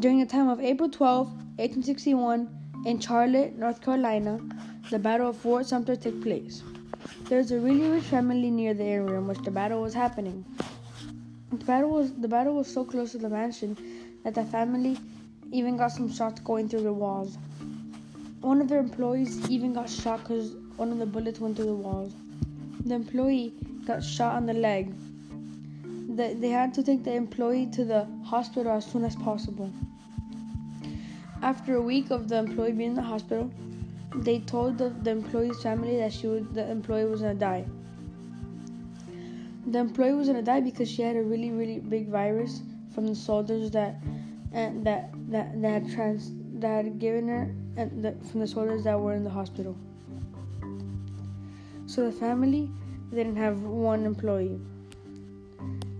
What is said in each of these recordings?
During the time of April 12, 1861, in Charlotte, North Carolina, the Battle of Fort Sumter took place. There was a really rich family near the area in which the battle was happening. The battle was the battle was so close to the mansion that the family even got some shots going through the walls. One of their employees even got shot because one of the bullets went through the walls. The employee got shot on the leg. The, they had to take the employee to the hospital as soon as possible. After a week of the employee being in the hospital, they told the, the employee's family that she would, the employee was gonna die. The employee was gonna die because she had a really really big virus from the soldiers that and that that that had trans that had given her and the, from the soldiers that were in the hospital. So the family didn't have one employee.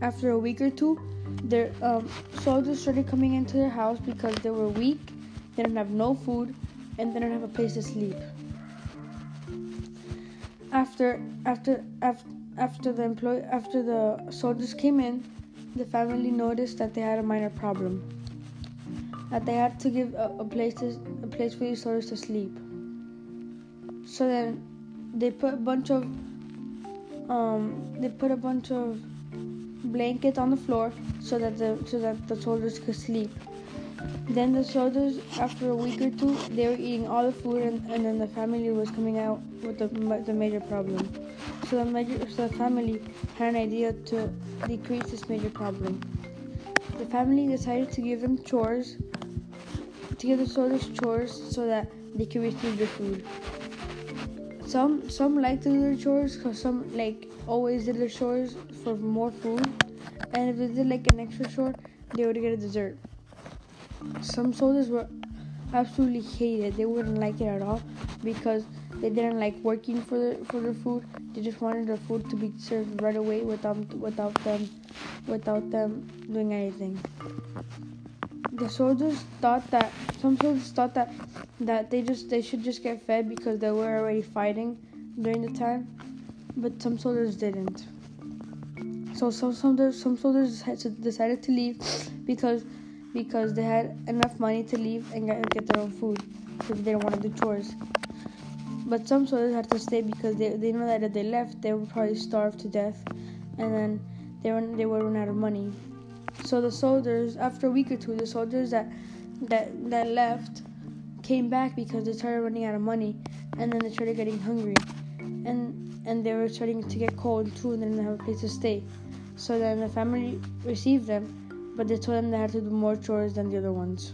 After a week or two, their um, soldiers started coming into their house because they were weak, they don't have no food, and they don't have a place to sleep. After after after after the employee after the soldiers came in, the family noticed that they had a minor problem. That they had to give a, a place to, a place for these soldiers to sleep. So then they put a bunch of um, they put a bunch of blankets on the floor so that the so that the soldiers could sleep. Then the soldiers, after a week or two, they were eating all the food, and, and then the family was coming out with the, the major problem. So the major, so the family had an idea to decrease this major problem. The family decided to give them chores, to give the soldiers chores so that they could receive the food. Some some like to do their chores because some like always did their chores for more food, and if they did like an extra chore, they would get a dessert. Some soldiers were absolutely hated. They wouldn't like it at all because they didn't like working for their for their food. They just wanted their food to be served right away without without them without them doing anything. The soldiers thought that some soldiers thought that that they just they should just get fed because they were already fighting during the time, but some soldiers didn't. So some soldiers some soldiers decided to leave because because they had enough money to leave and get, their own food because they didn't want to do chores. But some soldiers had to stay because they, they know that if they left, they would probably starve to death, and then they were they would run out of money. So the soldiers, after a week or two, the soldiers that that that left came back because they started running out of money, and then they started getting hungry, and and they were starting to get cold too, and they didn't have a place to stay. So then the family received them, but they told them they had to do more chores than the other ones.